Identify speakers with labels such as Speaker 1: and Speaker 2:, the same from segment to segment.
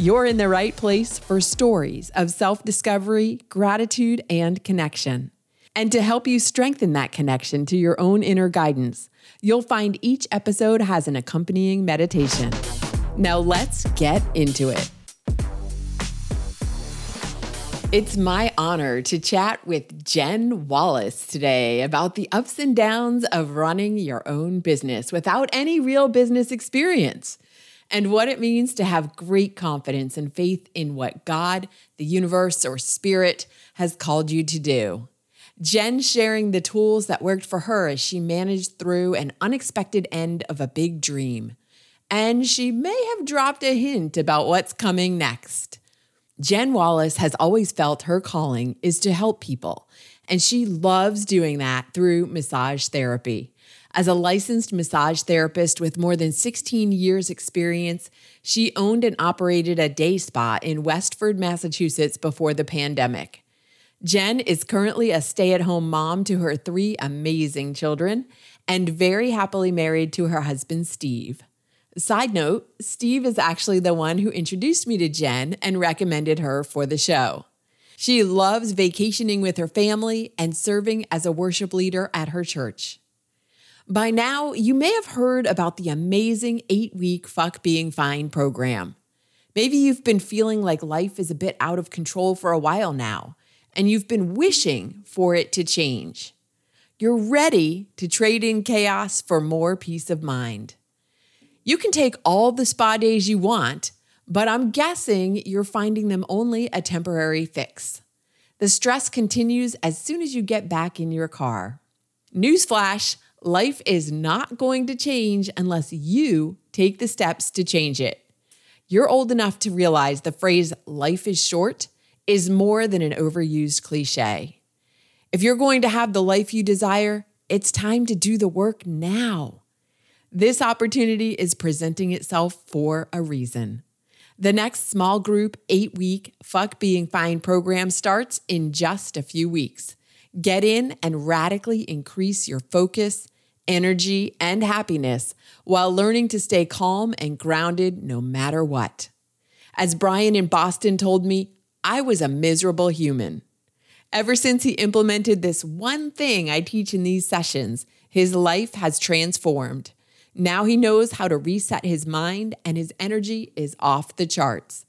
Speaker 1: You're in the right place for stories of self discovery, gratitude, and connection. And to help you strengthen that connection to your own inner guidance, you'll find each episode has an accompanying meditation. Now let's get into it. It's my honor to chat with Jen Wallace today about the ups and downs of running your own business without any real business experience and what it means to have great confidence and faith in what God, the universe, or spirit has called you to do. Jen sharing the tools that worked for her as she managed through an unexpected end of a big dream. And she may have dropped a hint about what's coming next. Jen Wallace has always felt her calling is to help people, and she loves doing that through massage therapy. As a licensed massage therapist with more than 16 years' experience, she owned and operated a day spa in Westford, Massachusetts before the pandemic. Jen is currently a stay at home mom to her three amazing children and very happily married to her husband, Steve. Side note Steve is actually the one who introduced me to Jen and recommended her for the show. She loves vacationing with her family and serving as a worship leader at her church. By now, you may have heard about the amazing eight week Fuck Being Fine program. Maybe you've been feeling like life is a bit out of control for a while now, and you've been wishing for it to change. You're ready to trade in chaos for more peace of mind. You can take all the spa days you want, but I'm guessing you're finding them only a temporary fix. The stress continues as soon as you get back in your car. Newsflash Life is not going to change unless you take the steps to change it. You're old enough to realize the phrase life is short is more than an overused cliche. If you're going to have the life you desire, it's time to do the work now. This opportunity is presenting itself for a reason. The next small group, eight week Fuck Being Fine program starts in just a few weeks. Get in and radically increase your focus, energy, and happiness while learning to stay calm and grounded no matter what. As Brian in Boston told me, I was a miserable human. Ever since he implemented this one thing I teach in these sessions, his life has transformed. Now he knows how to reset his mind and his energy is off the charts.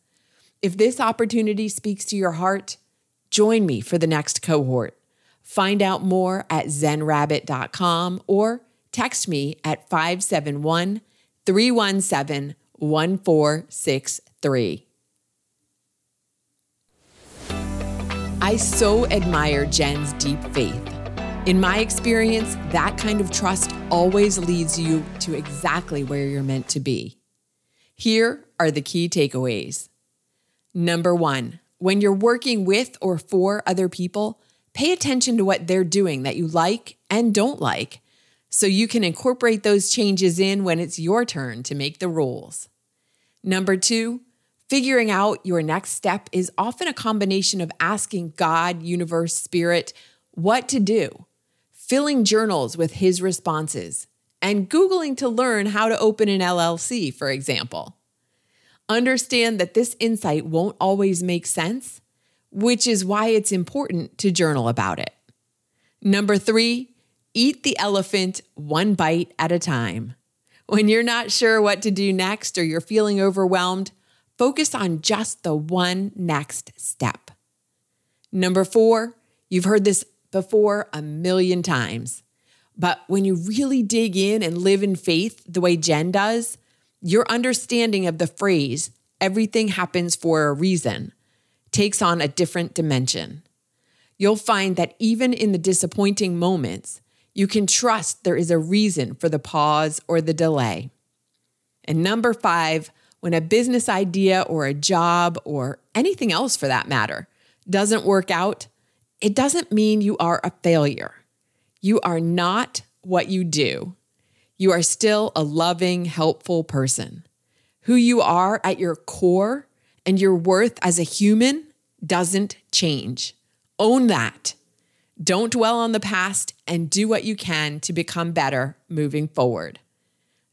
Speaker 1: If this opportunity speaks to your heart, join me for the next cohort. Find out more at zenrabbit.com or text me at 571 317 1463. I so admire Jen's deep faith. In my experience, that kind of trust always leads you to exactly where you're meant to be. Here are the key takeaways. Number one, when you're working with or for other people, Pay attention to what they're doing that you like and don't like so you can incorporate those changes in when it's your turn to make the rules. Number two, figuring out your next step is often a combination of asking God, universe, spirit what to do, filling journals with his responses, and Googling to learn how to open an LLC, for example. Understand that this insight won't always make sense which is why it's important to journal about it. Number three, eat the elephant one bite at a time. When you're not sure what to do next or you're feeling overwhelmed, focus on just the one next step. Number four, you've heard this before a million times, but when you really dig in and live in faith the way Jen does, your understanding of the phrase, everything happens for a reason, takes on a different dimension. You'll find that even in the disappointing moments, you can trust there is a reason for the pause or the delay. And number five, when a business idea or a job or anything else for that matter doesn't work out, it doesn't mean you are a failure. You are not what you do. You are still a loving, helpful person. Who you are at your core and your worth as a human doesn't change. Own that. Don't dwell on the past and do what you can to become better moving forward.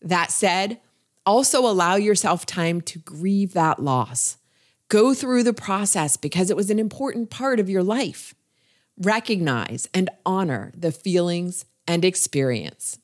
Speaker 1: That said, also allow yourself time to grieve that loss. Go through the process because it was an important part of your life. Recognize and honor the feelings and experience.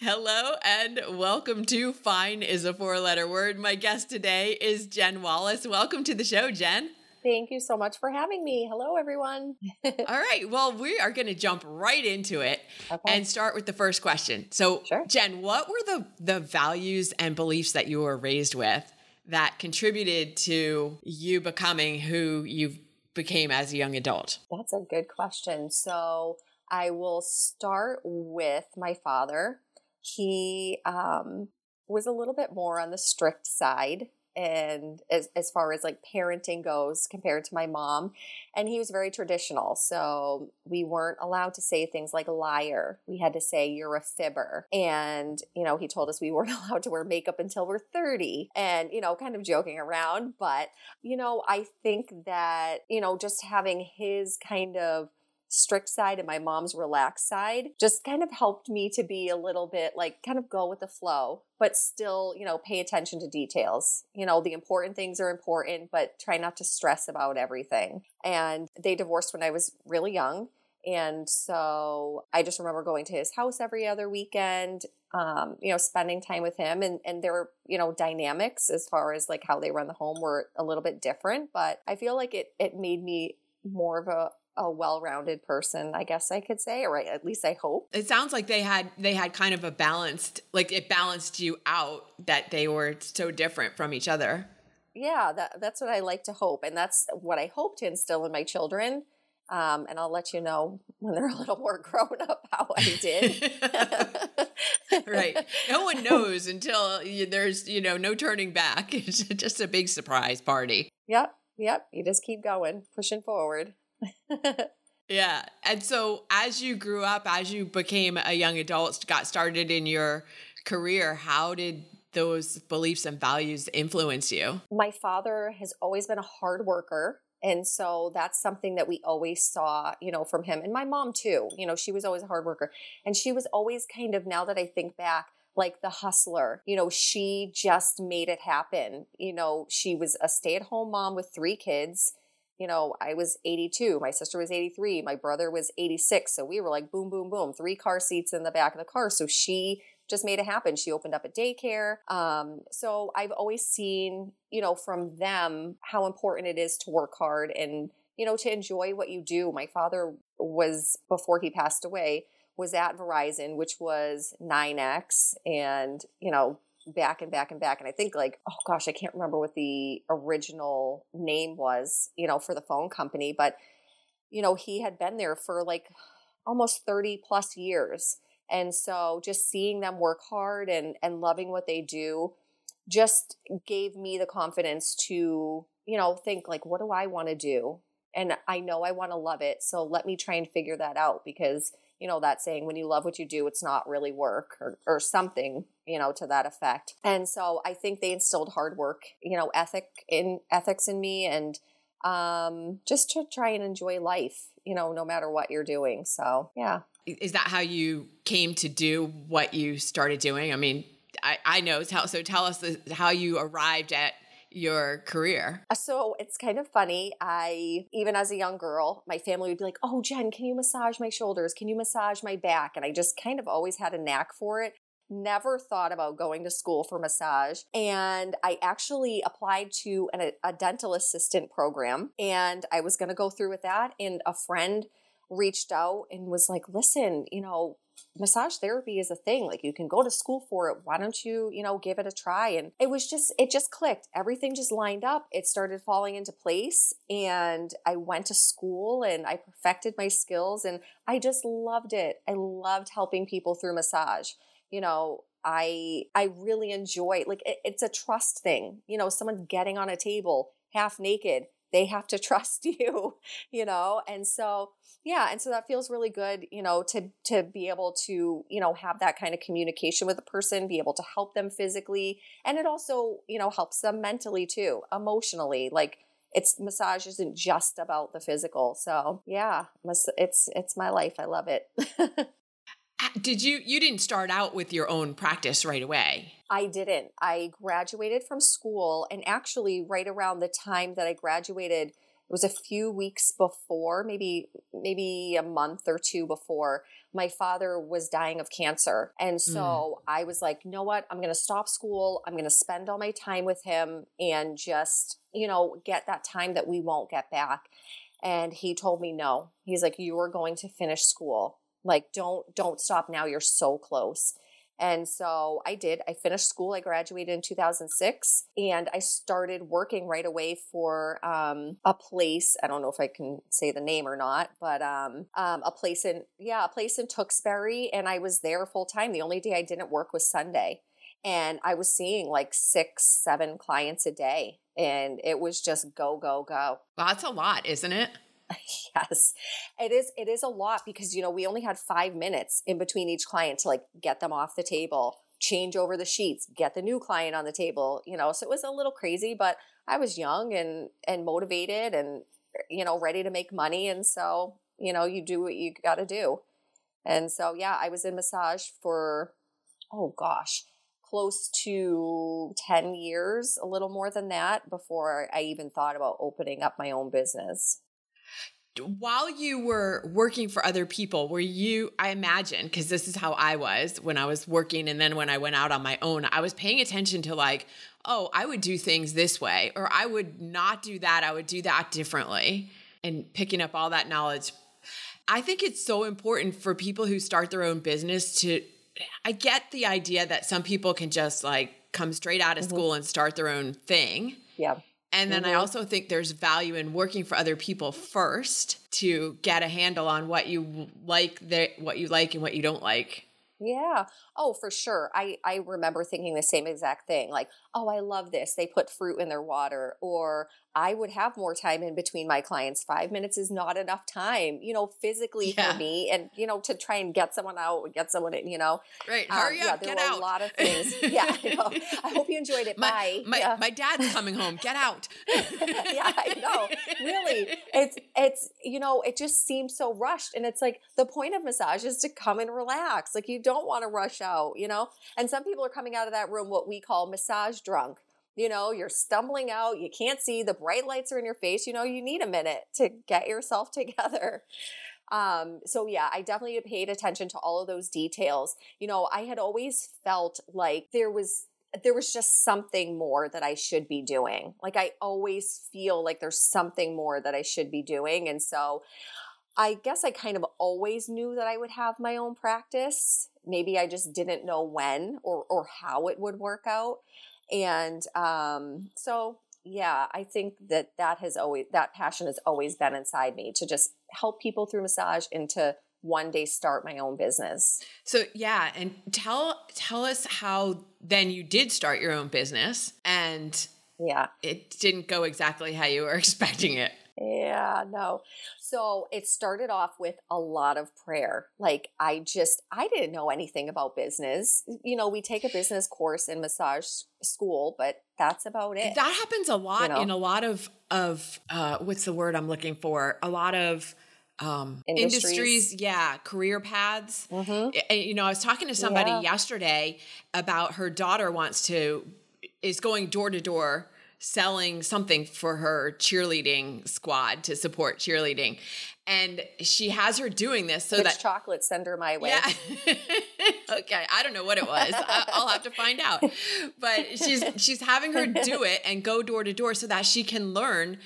Speaker 1: Hello and welcome to Fine is a Four Letter Word. My guest today is Jen Wallace. Welcome to the show, Jen.
Speaker 2: Thank you so much for having me. Hello, everyone.
Speaker 1: All right. Well, we are going to jump right into it okay. and start with the first question. So, sure. Jen, what were the, the values and beliefs that you were raised with that contributed to you becoming who you became as a young adult?
Speaker 2: That's a good question. So, I will start with my father he um, was a little bit more on the strict side and as, as far as like parenting goes compared to my mom and he was very traditional so we weren't allowed to say things like liar. We had to say you're a fibber. And you know he told us we weren't allowed to wear makeup until we're 30 and you know kind of joking around but you know i think that you know just having his kind of strict side and my mom's relaxed side just kind of helped me to be a little bit like kind of go with the flow, but still, you know, pay attention to details. You know, the important things are important, but try not to stress about everything. And they divorced when I was really young. And so I just remember going to his house every other weekend, um, you know, spending time with him. And, and were, you know, dynamics as far as like how they run the home were a little bit different. But I feel like it, it made me more of a, a well-rounded person i guess i could say or at least i hope
Speaker 1: it sounds like they had they had kind of a balanced like it balanced you out that they were so different from each other
Speaker 2: yeah that, that's what i like to hope and that's what i hope to instill in my children um, and I'll let you know when they're a little more grown up how I did.
Speaker 1: right. No one knows until you, there's, you know, no turning back. It's just a big surprise party.
Speaker 2: Yep. Yep. You just keep going, pushing forward.
Speaker 1: yeah. And so as you grew up, as you became a young adult, got started in your career, how did those beliefs and values influence you?
Speaker 2: My father has always been a hard worker. And so that's something that we always saw, you know, from him. And my mom too, you know, she was always a hard worker. And she was always kind of, now that I think back, like the hustler. You know, she just made it happen. You know, she was a stay at home mom with three kids you know, I was 82, my sister was 83, my brother was 86. So we were like boom, boom, boom, three car seats in the back of the car. So she just made it happen. She opened up a daycare. Um, so I've always seen, you know, from them how important it is to work hard and, you know, to enjoy what you do. My father was, before he passed away, was at Verizon, which was NYNEX and, you know, back and back and back. And I think like, oh gosh, I can't remember what the original name was, you know, for the phone company, but you know, he had been there for like almost 30 plus years. And so just seeing them work hard and and loving what they do just gave me the confidence to, you know, think like what do I want to do? And I know I want to love it. So let me try and figure that out because you know that saying when you love what you do it's not really work or, or something you know to that effect. And so i think they instilled hard work you know ethic in ethics in me and um just to try and enjoy life you know no matter what you're doing. So yeah.
Speaker 1: Is that how you came to do what you started doing? I mean i i know so tell us how you arrived at your career?
Speaker 2: Uh, so it's kind of funny. I, even as a young girl, my family would be like, Oh, Jen, can you massage my shoulders? Can you massage my back? And I just kind of always had a knack for it. Never thought about going to school for massage. And I actually applied to an, a dental assistant program and I was going to go through with that. And a friend reached out and was like, Listen, you know, massage therapy is a thing like you can go to school for it why don't you you know give it a try? And it was just it just clicked. Everything just lined up. It started falling into place and i went to school and i perfected my skills and i just loved it. I loved helping people through massage. You know i i really enjoy like it, it's a trust thing. You know someone getting on a table half naked they have to trust you, you know? And so, yeah, and so that feels really good, you know, to to be able to, you know, have that kind of communication with a person, be able to help them physically, and it also, you know, helps them mentally too, emotionally. Like it's massage isn't just about the physical. So, yeah, it's it's my life. I love it.
Speaker 1: Did you you didn't start out with your own practice right away?
Speaker 2: I didn't. I graduated from school and actually right around the time that I graduated it was a few weeks before, maybe maybe a month or two before my father was dying of cancer. And so mm. I was like, you know what? I'm going to stop school. I'm going to spend all my time with him and just, you know, get that time that we won't get back. And he told me no. He's like, you are going to finish school like don't don't stop now you're so close and so I did. I finished school. I graduated in 2006 and I started working right away for um, a place. I don't know if I can say the name or not, but um, um, a place in, yeah, a place in Tewksbury. And I was there full time. The only day I didn't work was Sunday. And I was seeing like six, seven clients a day. And it was just go, go, go.
Speaker 1: Well, that's a lot, isn't it?
Speaker 2: yes. It is it is a lot because you know we only had five minutes in between each client to like get them off the table change over the sheets get the new client on the table you know so it was a little crazy but i was young and and motivated and you know ready to make money and so you know you do what you got to do. And so yeah i was in massage for oh gosh close to 10 years a little more than that before i even thought about opening up my own business
Speaker 1: while you were working for other people, were you, I imagine, because this is how I was when I was working and then when I went out on my own, I was paying attention to like, oh, I would do things this way, or I would not do that. I would do that differently and picking up all that knowledge. I think it's so important for people who start their own business to, I get the idea that some people can just like come straight out of mm-hmm. school and start their own thing.
Speaker 2: Yeah.
Speaker 1: And then mm-hmm. I also think there's value in working for other people first to get a handle on what you like, the, what you like and what you don't like.
Speaker 2: Yeah. Oh, for sure. I I remember thinking the same exact thing. Like, oh, I love this. They put fruit in their water or I would have more time in between my clients. Five minutes is not enough time, you know, physically yeah. for me, and you know, to try and get someone out, get someone in, you know.
Speaker 1: Right, hurry um, up,
Speaker 2: yeah, there
Speaker 1: get
Speaker 2: were
Speaker 1: out.
Speaker 2: a lot of things. yeah, I, know. I hope you enjoyed it.
Speaker 1: My,
Speaker 2: Bye.
Speaker 1: My,
Speaker 2: yeah.
Speaker 1: my dad's coming home. Get out.
Speaker 2: yeah, I know. Really, it's it's you know, it just seems so rushed, and it's like the point of massage is to come and relax. Like you don't want to rush out, you know. And some people are coming out of that room what we call massage drunk you know, you're stumbling out, you can't see, the bright lights are in your face, you know, you need a minute to get yourself together. Um, so yeah, I definitely paid attention to all of those details. You know, I had always felt like there was there was just something more that I should be doing. Like I always feel like there's something more that I should be doing. And so I guess I kind of always knew that I would have my own practice. Maybe I just didn't know when or or how it would work out. And um, so, yeah, I think that that has always, that passion has always been inside me to just help people through massage and to one day start my own business.
Speaker 1: So yeah, and tell tell us how then you did start your own business and
Speaker 2: yeah.
Speaker 1: It didn't go exactly how you were expecting it.
Speaker 2: Yeah, no. So it started off with a lot of prayer. Like I just I didn't know anything about business. You know, we take a business course in massage school, but that's about it.
Speaker 1: That happens a lot you know? in a lot of of uh what's the word I'm looking for? A lot of um, industries. industries. yeah, career paths. Mm-hmm. You know, I was talking to somebody yeah. yesterday about her daughter wants to is going door to door selling something for her cheerleading squad to support cheerleading. And she has her doing this so
Speaker 2: Which
Speaker 1: that
Speaker 2: chocolate send her my way.
Speaker 1: Yeah. okay, I don't know what it was. I'll have to find out. But she's she's having her do it and go door to door so that she can learn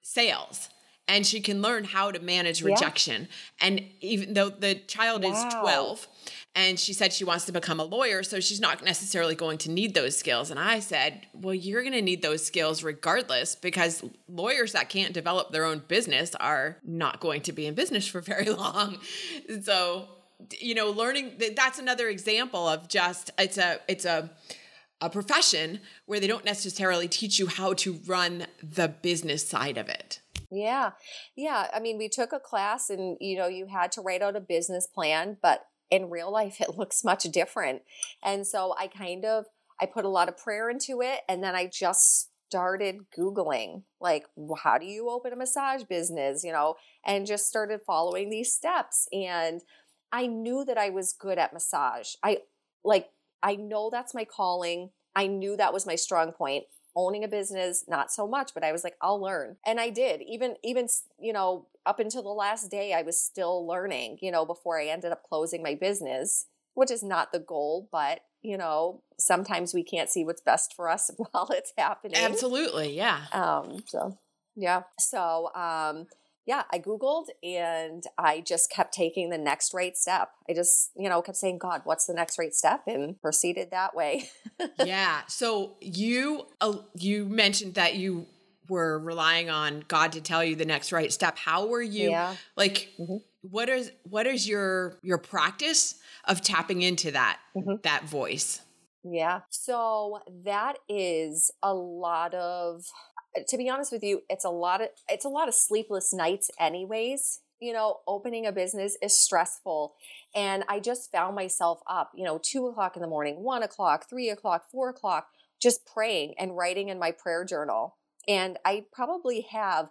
Speaker 1: sales and she can learn how to manage rejection. Yeah. And even though the child wow. is 12, and she said she wants to become a lawyer, so she's not necessarily going to need those skills. And I said, Well, you're going to need those skills regardless because lawyers that can't develop their own business are not going to be in business for very long. So, you know, learning that's another example of just it's a, it's a, a profession where they don't necessarily teach you how to run the business side of it.
Speaker 2: Yeah. Yeah. I mean, we took a class and, you know, you had to write out a business plan, but in real life, it looks much different. And so I kind of, I put a lot of prayer into it. And then I just started Googling, like, how do you open a massage business, you know, and just started following these steps. And I knew that I was good at massage. I like, I know that's my calling. I knew that was my strong point owning a business not so much but i was like i'll learn. And i did even even you know up until the last day i was still learning you know before i ended up closing my business which is not the goal but you know sometimes we can't see what's best for us while it's happening.
Speaker 1: Absolutely yeah.
Speaker 2: Um so yeah. So um yeah, I Googled and I just kept taking the next right step. I just, you know, kept saying, God, what's the next right step? And proceeded that way.
Speaker 1: yeah. So you, uh, you mentioned that you were relying on God to tell you the next right step. How were you yeah. like, mm-hmm. what is, what is your, your practice of tapping into that, mm-hmm. that voice?
Speaker 2: Yeah. So that is a lot of to be honest with you, it's a lot of it's a lot of sleepless nights anyways. You know, opening a business is stressful. And I just found myself up, you know, two o'clock in the morning, one o'clock, three o'clock, four o'clock, just praying and writing in my prayer journal. And I probably have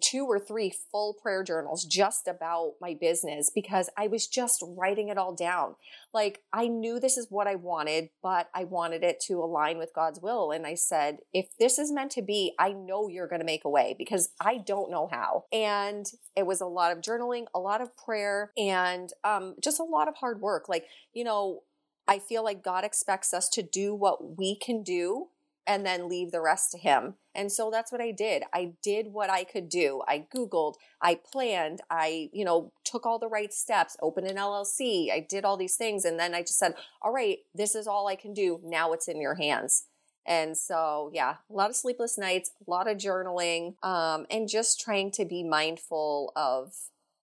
Speaker 2: two or three full prayer journals just about my business because I was just writing it all down. Like I knew this is what I wanted, but I wanted it to align with God's will. And I said, if this is meant to be, I know you're going to make a way because I don't know how. And it was a lot of journaling, a lot of prayer, and um, just a lot of hard work. Like, you know, I feel like God expects us to do what we can do and then leave the rest to him. And so that's what I did. I did what I could do. I Googled, I planned, I, you know, took all the right steps, opened an LLC, I did all these things. And then I just said, all right, this is all I can do. Now it's in your hands. And so, yeah, a lot of sleepless nights, a lot of journaling, um, and just trying to be mindful of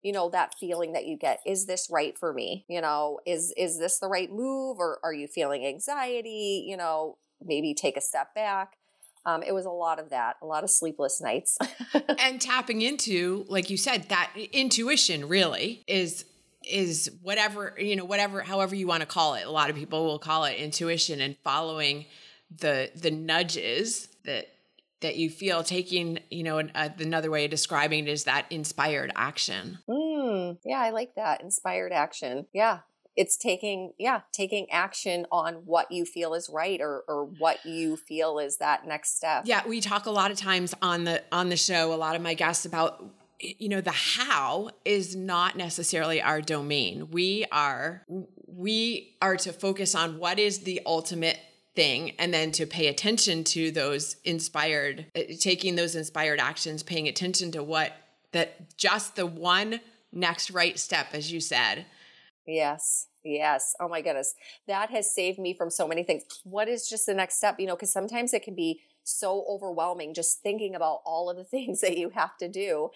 Speaker 2: you know that feeling that you get is this right for me you know is is this the right move or are you feeling anxiety you know maybe take a step back. Um, it was a lot of that, a lot of sleepless nights.
Speaker 1: and tapping into, like you said, that intuition really is is whatever you know whatever however you want to call it. A lot of people will call it intuition and following the the nudges that that you feel. Taking you know an, uh, another way of describing it is that inspired action.
Speaker 2: Mm, yeah i like that. Inspired action. Yeah it's taking yeah taking action on what you feel is right or or what you feel is that next step.
Speaker 1: Yeah we talk a lot of times on the on the show a lot of my guests about you know the how is not necessarily our domain. We are we are to focus on what is the ultimate thing and then to pay attention to those inspired uh, taking those inspired actions paying attention to what that just the one next right step as you said.
Speaker 2: Yes Yes. Oh my goodness. That has saved me from so many things. What is just the next step? You know, because sometimes it can be so overwhelming just thinking about all of the things that you have to do.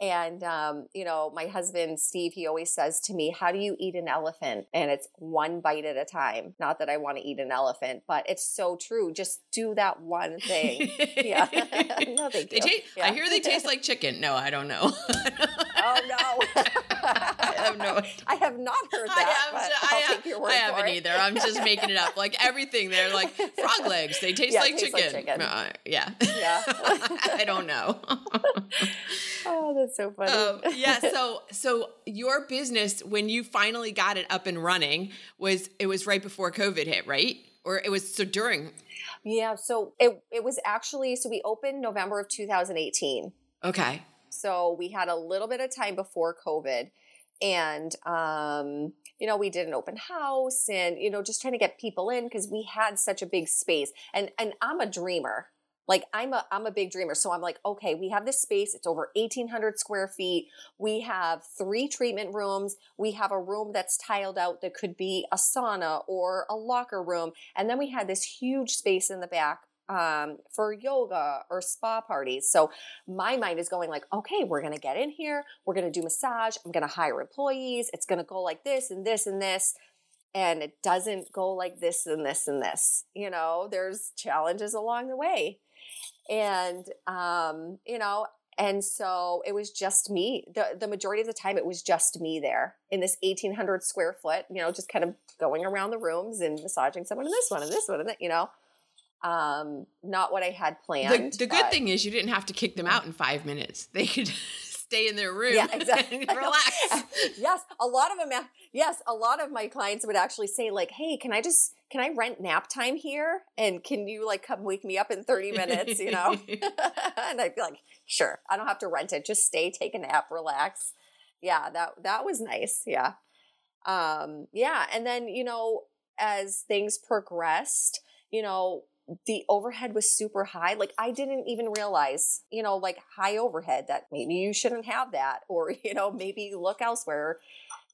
Speaker 2: And, um, you know, my husband, Steve, he always says to me, How do you eat an elephant? And it's one bite at a time. Not that I want to eat an elephant, but it's so true. Just do that one thing. yeah.
Speaker 1: no, thank you. Taste, yeah. I hear they taste like chicken. No, I don't know.
Speaker 2: Oh, no. I have no I have not heard that. I, have, I, have, I
Speaker 1: haven't either. I'm just making it up. Like everything, they're like frog legs. They taste, yeah, like, taste chicken. like chicken. Uh, yeah. Yeah. I don't know.
Speaker 2: oh, that's so funny. Um,
Speaker 1: yeah. So, so your business, when you finally got it up and running, was it was right before COVID hit, right? Or it was so during.
Speaker 2: Yeah. So it it was actually so we opened November of 2018.
Speaker 1: Okay.
Speaker 2: So we had a little bit of time before COVID and um, you know we did an open house and you know just trying to get people in because we had such a big space. And and i'm a dreamer. Like i'm a i'm a big dreamer. So i'm like okay we have this space. It's over 1800 square feet. We have three treatment rooms. We have a room that's tiled out that could be a sauna or a locker room. And then we had this huge space in the back um, for yoga or spa parties. So my mind is going like, okay, we're to get in here. We're to do massage. I'm to hire employees. It's to go like this and this and this. and it doesn't go like this and this and this. You know, there's challenges along the way. And, um, you know, and so it was just me. The, the majority of the time, it was just me there in this 1800 square foot, you know, just kind of going around the rooms and massaging someone in this one and this one and that, you know. Um, not what I had planned.
Speaker 1: The, the good thing is you didn't have to kick them out in five minutes. They could stay in their room. Yeah, exactly. relax.
Speaker 2: yes, a lot of them. Yes, a lot of my clients would actually say like, "Hey, can I just can I rent nap time here? And can you like come wake me up in thirty minutes? You know?" and I'd be like, "Sure, I don't have to rent it. Just stay, take a nap, relax." Yeah, that that was nice. Yeah, um, yeah, and then you know as things progressed, you know the overhead was super high. Like I didn't even realize, you know, like high overhead that maybe you shouldn't have that or, you know, maybe look elsewhere.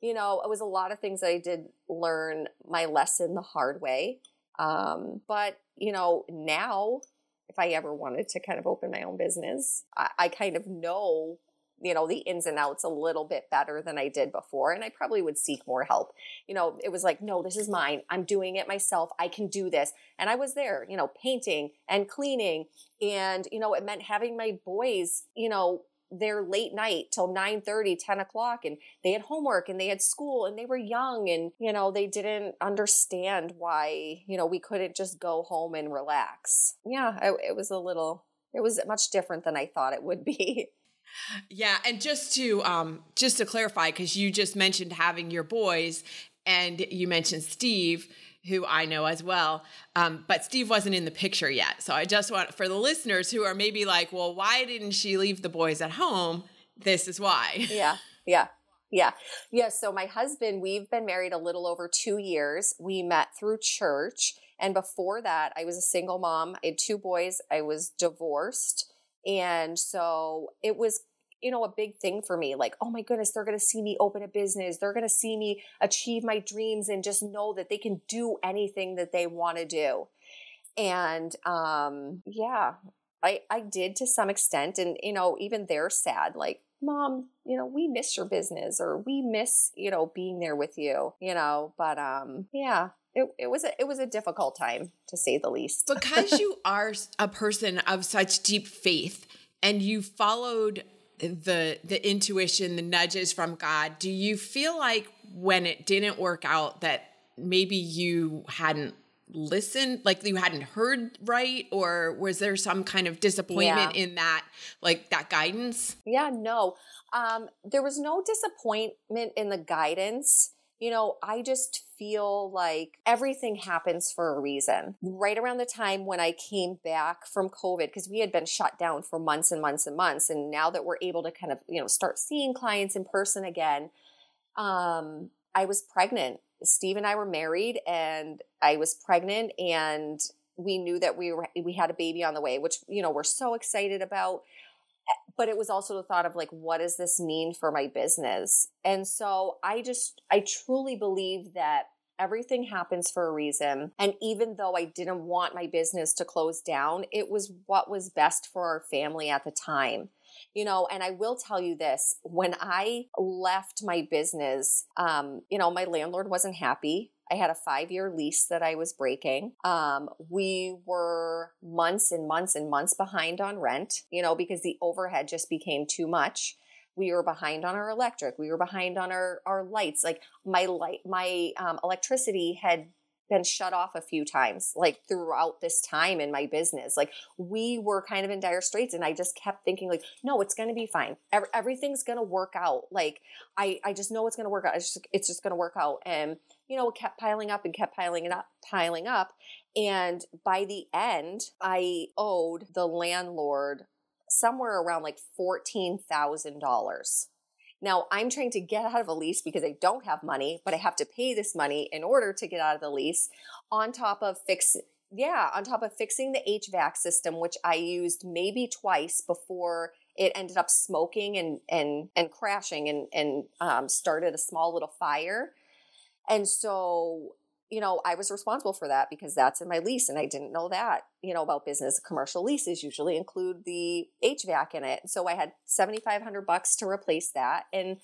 Speaker 2: You know, it was a lot of things that I did learn my lesson the hard way. Um, but, you know, now if I ever wanted to kind of open my own business, I, I kind of know you know the ins and outs a little bit better than I did before and I probably would seek more help. You know, it was like, no, this is mine. I'm doing it myself. I can do this. And I was there, you know, painting and cleaning and you know, it meant having my boys, you know, there late night till 9 30 10 o'clock and they had homework and they had school and they were young and you know they didn't understand why you know we couldn't just go home and relax yeah it was a little it was much different than i thought it would be
Speaker 1: Yeah, and just to um, just to clarify, because you just mentioned having your boys, and you mentioned Steve, who I know as well, um, but Steve wasn't in the picture yet. So I just want for the listeners who are maybe like, well, why didn't she leave the boys at home? This is why.
Speaker 2: Yeah, yeah. Yeah. Yeah. So my husband, we've been married a little over two years. We met through church. And before that, I was a single mom. I had two boys. I was divorced. And so it was, you know, a big thing for me. Like, oh my goodness, they're going to see me open a business. They're going to see me achieve my dreams and just know that they can do anything that they want to do. And um, yeah, I, I did to some extent. And, you know, even they're sad. Like, mom you know we miss your business or we miss you know being there with you you know but um yeah it, it was a it was a difficult time to say the least.
Speaker 1: because you are a person of such deep faith and you followed the the intuition, the nudges from God, do you feel like when it didn't work out that maybe you hadn't listened like you hadn't heard right or was there some kind of disappointment yeah. in that like that guidance
Speaker 2: yeah no um there was no disappointment in the guidance you know, I just feel like everything happens for a reason. Right around the time when I came back from COVID, because we had been shut down for months and months and months. And now that we're able to kind of, you know, start seeing clients in person again, um, I was pregnant. Steve and I were married and I was pregnant and we knew that we were we had a baby on the way, which, you know, we're so excited about but it was also the thought of like what does this mean for my business? And so i just i truly believe that everything happens for a reason. And even though i didn't want my business to close down it was what was best for our family at the time. You know and i will tell you this when i left my business um, you know my landlord wasn't happy I had a five year lease that I was breaking. Um, we were months and months and months behind on rent, you know, because the overhead just became too much. We were behind on our electric. We were behind on our, our lights. Like my light, my um, electricity had been shut off a few times, like throughout this time in my business. Like we were kind of in dire straits, and I just kept thinking, like, no, it's going to be fine. Every, everything's going to work out. Like I, I just know it's going to work out. It's just, it's just going to work out. And you know, it kept piling up and kept piling it up, piling up. And by the end, I owed the landlord somewhere around like $14,000. Now, I'm trying to get out of a lease because I don't have money, but I have to pay this money in order to get out of the lease on top of fix yeah, on top of fixing the HVAC system which I used maybe twice before it ended up smoking and and and crashing and and um, started a small little fire. And so, you know, I was responsible for that because that's in my lease and I didn't know that, you know, about business. Commercial leases usually include the HVAC in it. So I had 7500 bucks to replace that and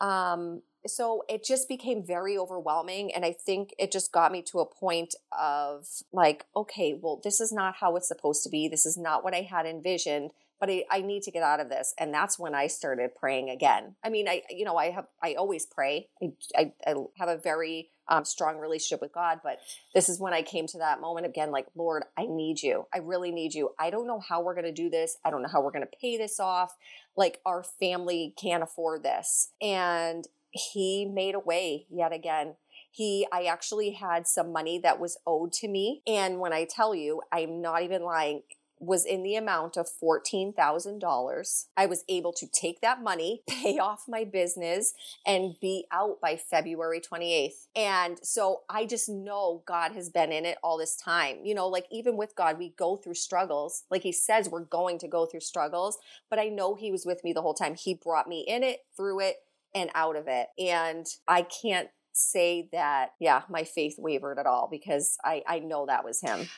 Speaker 2: Um, so it just became very overwhelming. And I think it just got me to a point of like, okay, well, this is not how it's supposed to be. This is not what I had envisioned but I, I need to get out of this. And that's when I started praying again. I mean, I, you know, I have, I always pray. I, I, I have a very um, strong relationship with God, but this is when I came to that moment again, like, Lord, I need you. I really need you. I don't know how we're going to do this. I don't know how we're going to pay this off. Like, our family can't afford this. And he made a way yet again he i actually had some money that was owed to me and when i tell you i'm not even lying was in the amount of $14,000. I was able to take that money, pay off my business, and be out by February 28th. And so I just know God has been in it all this time. You know, like even with God, we go through struggles. Like He says, we're going to go through struggles, but I know He was with me the whole time. He brought me in it, through it, and out of it. And I can't say that, yeah, my faith wavered at all because I, I know that was Him.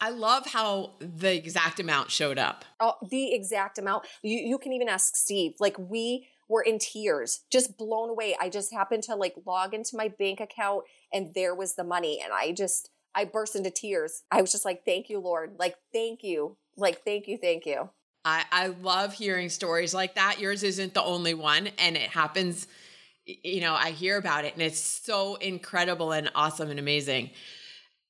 Speaker 1: I love how the exact amount showed up.
Speaker 2: Oh, the exact amount. You you can even ask Steve. Like we were in tears, just blown away. I just happened to like log into my bank account and there was the money and I just I burst into tears. I was just like, "Thank you, Lord. Like thank you. Like thank you, thank you."
Speaker 1: I I love hearing stories like that. Yours isn't the only one and it happens you know, I hear about it and it's so incredible and awesome and amazing.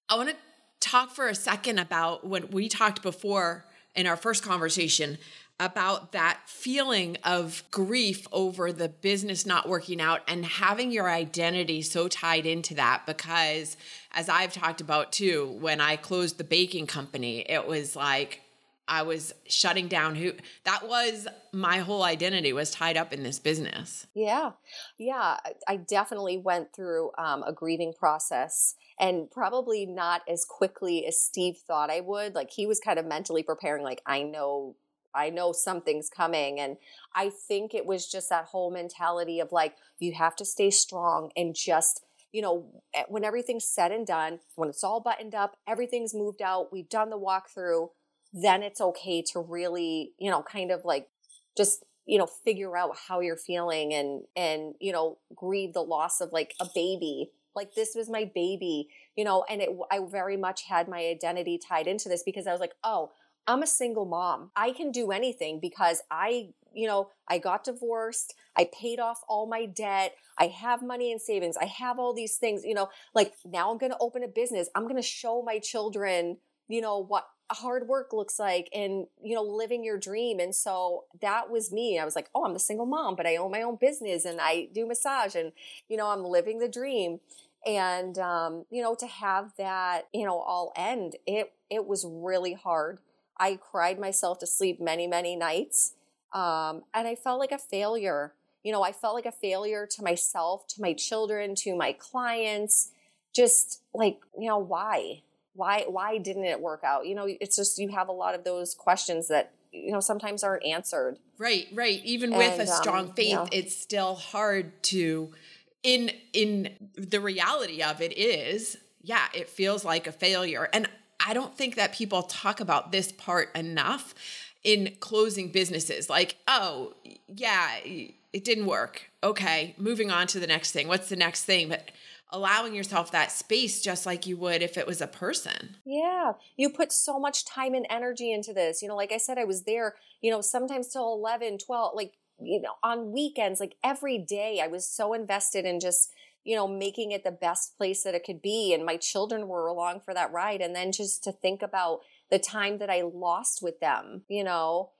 Speaker 1: I want to talk for a second about what we talked before in our first conversation about that feeling of grief over the business not working out and having your identity so tied into that because as I've talked about too when I closed the baking company it was like I was shutting down who that was my whole identity was tied up in this business.
Speaker 2: Yeah. Yeah, I definitely went through um, a grieving process and probably not as quickly as Steve thought I would. Like he was kind of mentally preparing like I know I know something's coming and I think it was just that whole mentality of like you have to stay strong and just you know, when everything's said and done, when it's all buttoned up, everything's moved out, we've done the walkthrough, then it's okay to really, you know, kind of like just you know figure out how you're feeling and and you know grieve the loss of like a baby. Like this was my baby you know and it i very much had my identity tied into this because i was like oh i'm a single mom. I can do anything because i you know i got divorced. I paid off all my debt. I have money in savings. I have all these things you know like now i'm going to open a business. I'm going to show my children you know what hard work looks like and you know living your dream. And so that was me. I was like oh i'm a single mom but i own my own business and i do massage and you know i'm living the dream. And um, you know to have that you know all end it it was really hard. I cried myself to sleep many many nights um, and i felt like a failure. You know i felt like a failure to myself to my children to my clients. Just like you know why why why didn't it work out? You know it's just you have a lot of those questions that you know sometimes aren't answered.
Speaker 1: Right right. Even and, with a strong um, faith know, it's still hard to in in the reality of it is yeah it feels like a failure. And i don't think that people talk about this part enough in closing businesses. Like oh yeah it didn't work. Okay moving on to the next thing. What's the next thing? But allowing yourself that space just like you would if it was a person.
Speaker 2: Yeah. You put so much time and energy into this. You know, like I said, I was there, you know, sometimes till 11, 12, like, you know, on weekends, like every day, I was so invested in just, you know, making it the best place that it could be. And my children were along for that ride. And then just to think about the time that I lost with them, you know,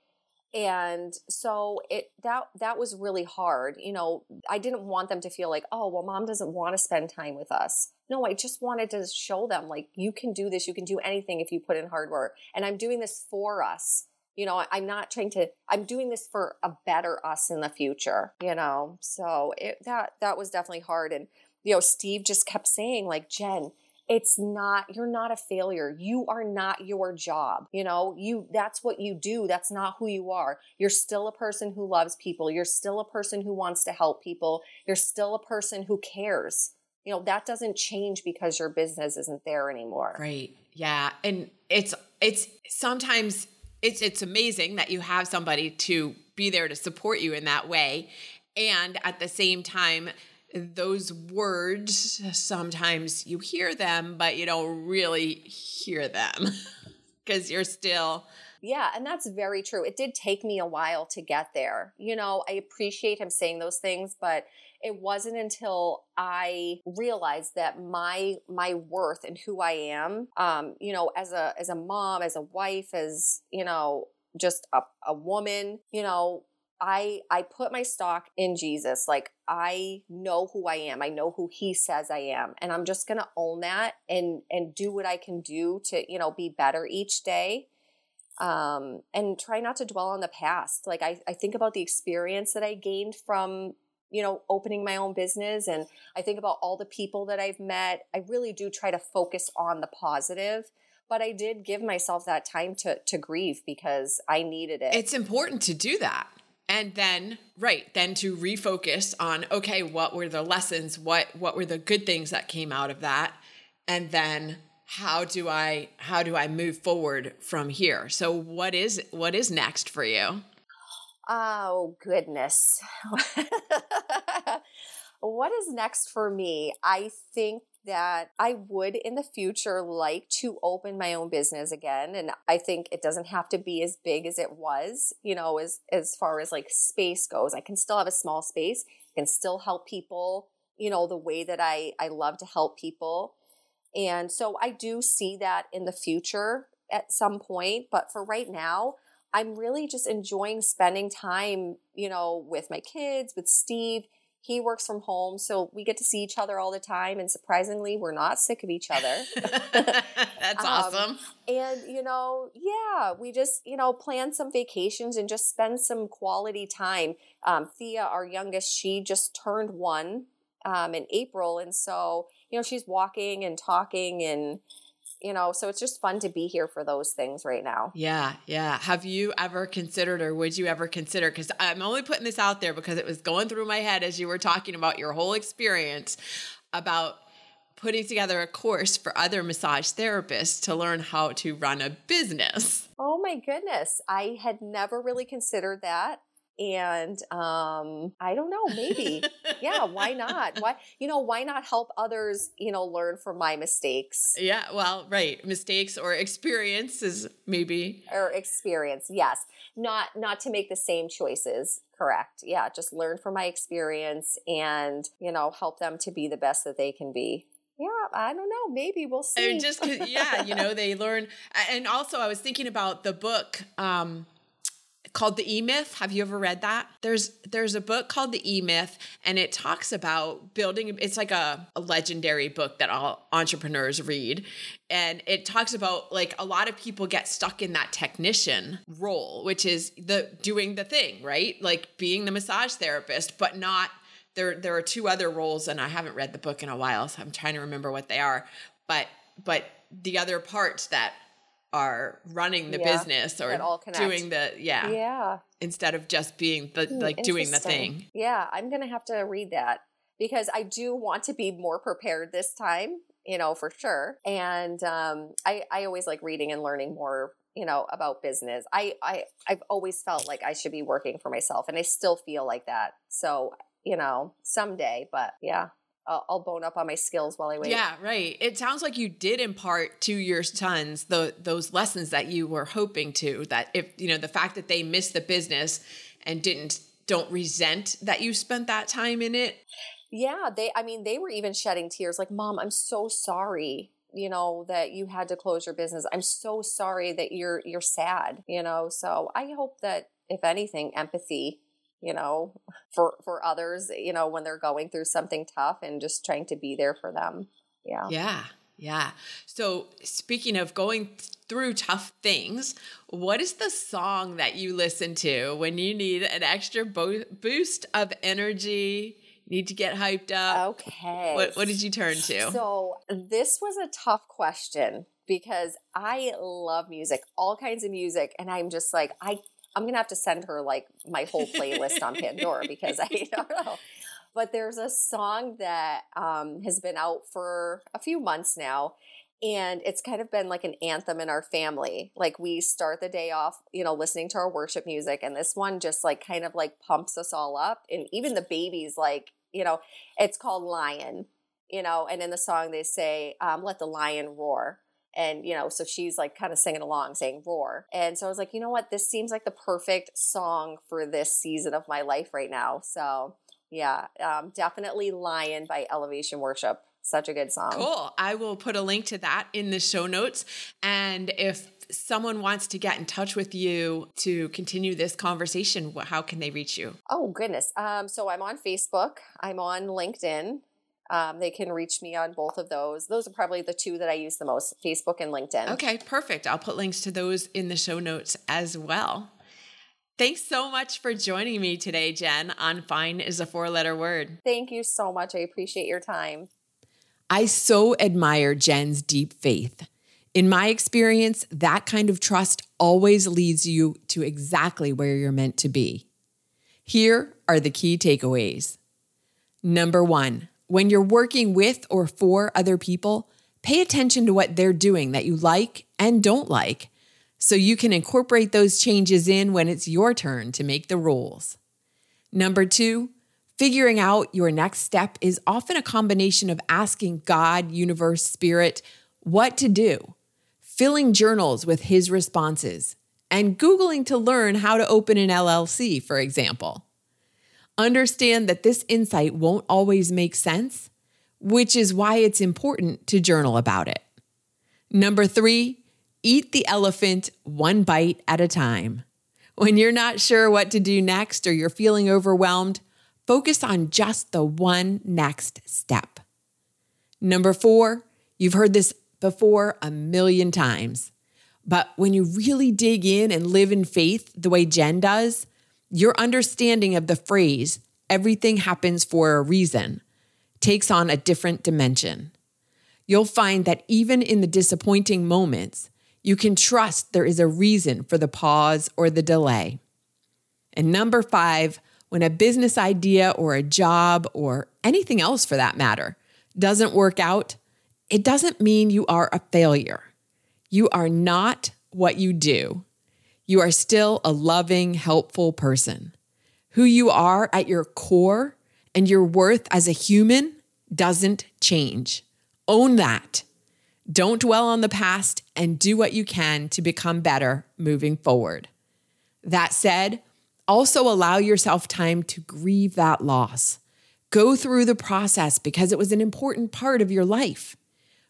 Speaker 2: and so it that that was really hard you know i didn't want them to feel like oh well mom doesn't want to spend time with us. No i just wanted to show them like you can do this you can do anything if you put in hard work. And i'm doing this for us you know i'm not trying to i'm doing this for a better us in the future you know? So it that that was definitely hard. And you know steve just kept saying like jen it's not you're not a failure. You are not your job you know? You that's what you do. That's not who you are. You're still a person who loves people. You're still a person who wants to help people. You're still a person who cares. You know that doesn't change because your business isn't there anymore.
Speaker 1: Right. Yeah. And it's it's sometimes it's it's amazing that you have somebody to be there to support you in that way. And at the same time, those words sometimes you hear them, but you don't really hear them because you're still.
Speaker 2: Yeah, and that's very true. It did take me a while to get there. You know, I appreciate him saying those things, but it wasn't until I realized that my my worth and who I am, um, you know, as a as a mom, as a wife, as you know, just a, a woman, you know, I I put my stock in Jesus. Like I know who I am. I know who he says I am. And I'm just going to own that and and do what I can do to, you know, be better each day. Um and try not to dwell on the past. Like I I think about the experience that I gained from you know, opening my own business and I think about all the people that I've met. I really do try to focus on the positive but I did give myself that time to to grieve because I needed it.
Speaker 1: It's important to do that. And then right, then to refocus on okay, what were the lessons? What what were the good things that came out of that? And then how do I how do I move forward from here? So what is what is next for you?
Speaker 2: Oh, goodness. what is next for me? I think that I would in the future like to open my own business again and I think it doesn't have to be as big as it was, you know, as as far as like space goes. I can still have a small space, can still help people, you know, the way that I I love to help people. And so I do see that in the future at some point, but for right now, I'm really just enjoying spending time, you know, with my kids, with Steve. He works from home, so we get to see each other all the time. And surprisingly, we're not sick of each other.
Speaker 1: That's um, awesome.
Speaker 2: And, you know, yeah, we just, you know, plan some vacations and just spend some quality time. Um, Thea, our youngest, she just turned one um, in April. And so, you know, she's walking and talking and, you know, so it's just fun to be here for those things right now.
Speaker 1: Yeah, yeah. Have you ever considered or would you ever consider cuz I'm only putting this out there because it was going through my head as you were talking about your whole experience about putting together a course for other massage therapists to learn how to run a business.
Speaker 2: Oh my goodness. I had never really considered that and um i don't know maybe yeah why not why you know why not help others you know learn from my mistakes
Speaker 1: yeah well right mistakes or experiences maybe
Speaker 2: or experience yes not not to make the same choices correct yeah just learn from my experience and you know help them to be the best that they can be yeah, I don't know. Maybe we'll see.
Speaker 1: And just yeah, you know, they learn. And also, I was thinking about the book. Um, called the E-Myth. Have you ever read that? There's there's a book called the E-Myth and it talks about building it's like a, a legendary book that all entrepreneurs read. And it talks about like a lot of people get stuck in that technician role, which is the doing the thing, right? Like being the massage therapist, but not there there are two other roles and I haven't read the book in a while, so I'm trying to remember what they are. But but the other parts that are running the yeah, business or doing the yeah
Speaker 2: yeah.
Speaker 1: instead of just being the hmm, like doing the thing.
Speaker 2: Yeah i'm gonna have to read that because i do want to be more prepared this time you know for sure. And um i i always like reading and learning more you know about business. I i i've always felt like i should be working for myself and i still feel like that. So you know someday but yeah I'll, I'll bone up on my skills while I wait.
Speaker 1: Yeah, right. It sounds like you did impart to your sons the those lessons that you were hoping to. That if you know the fact that they missed the business and didn't don't resent that you spent that time in it.
Speaker 2: Yeah, they. I mean, they were even shedding tears. Like, mom, I'm so sorry you know that you had to close your business i'm so sorry that you're you're sad you know so i hope that if anything empathy you know, for for others, you know, when they're going through something tough and just trying to be there for them. Yeah.
Speaker 1: Yeah. Yeah. So, speaking of going through tough things, what is the song that you listen to when you need an extra bo- boost of energy? Need to get hyped up.
Speaker 2: Okay.
Speaker 1: What, what did you turn to?
Speaker 2: So, this was a tough question because I love music, all kinds of music. And I'm just like, I I'm gonna have to send her like my whole playlist on Pandora because I don't know. But there's a song that um, has been out for a few months now, and it's kind of been like an anthem in our family. Like we start the day off, you know, listening to our worship music, and this one just like kind of like pumps us all up. And even the babies, like, you know, it's called Lion, you know, and in the song they say, um, let the lion roar. And, you know, so she's like kind of singing along, saying roar. And so I was like, you know what? This seems like the perfect song for this season of my life right now. So, yeah, um, definitely Lion by Elevation Worship. Such a good song.
Speaker 1: Cool. I will put a link to that in the show notes. And if someone wants to get in touch with you to continue this conversation, how can they reach you?
Speaker 2: Oh, goodness. Um, so I'm on Facebook, I'm on LinkedIn. Um, they can reach me on both of those. Those are probably the two that I use the most Facebook and LinkedIn.
Speaker 1: Okay, perfect. I'll put links to those in the show notes as well. Thanks so much for joining me today, Jen, on Fine is a Four Letter Word.
Speaker 2: Thank you so much. I appreciate your time.
Speaker 1: I so admire Jen's deep faith. In my experience, that kind of trust always leads you to exactly where you're meant to be. Here are the key takeaways. Number one, when you're working with or for other people, pay attention to what they're doing that you like and don't like so you can incorporate those changes in when it's your turn to make the rules. Number two, figuring out your next step is often a combination of asking God, universe, spirit, what to do, filling journals with his responses, and Googling to learn how to open an LLC, for example. Understand that this insight won't always make sense, which is why it's important to journal about it. Number three, eat the elephant one bite at a time. When you're not sure what to do next or you're feeling overwhelmed, focus on just the one next step. Number four, you've heard this before a million times. But when you really dig in and live in faith the way Jen does, your understanding of the phrase, everything happens for a reason, takes on a different dimension. You'll find that even in the disappointing moments, you can trust there is a reason for the pause or the delay. And number five, when a business idea or a job or anything else for that matter doesn't work out, it doesn't mean you are a failure. You are not what you do. You are still a loving, helpful person. Who you are at your core and your worth as a human doesn't change. Own that. Don't dwell on the past and do what you can to become better moving forward. That said, also allow yourself time to grieve that loss. Go through the process because it was an important part of your life.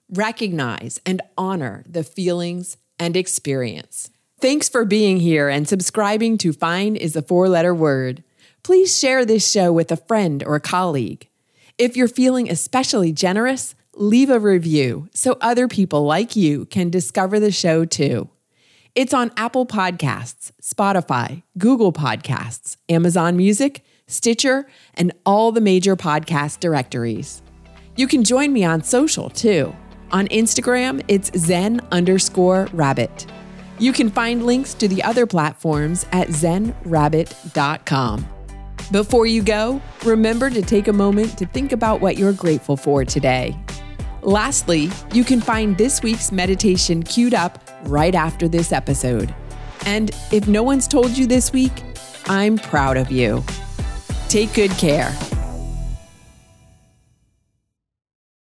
Speaker 1: Recognize and honor the feelings and experience. Thanks for being here and subscribing to Fine is a four letter word. Please share this show with a friend or a colleague. If you're feeling especially generous, leave a review so other people like you can discover the show too. It's on Apple Podcasts, Spotify, Google Podcasts, Amazon Music, Stitcher, and all the major podcast directories. You can join me on social too. On Instagram, it's zen underscore rabbit. You can find links to the other platforms at zenrabbit.com. Before you go, remember to take a moment to think about what you're grateful for today. Lastly, you can find this week's meditation queued up right after this episode. And if no one's told you this week, I'm proud of you. Take good care.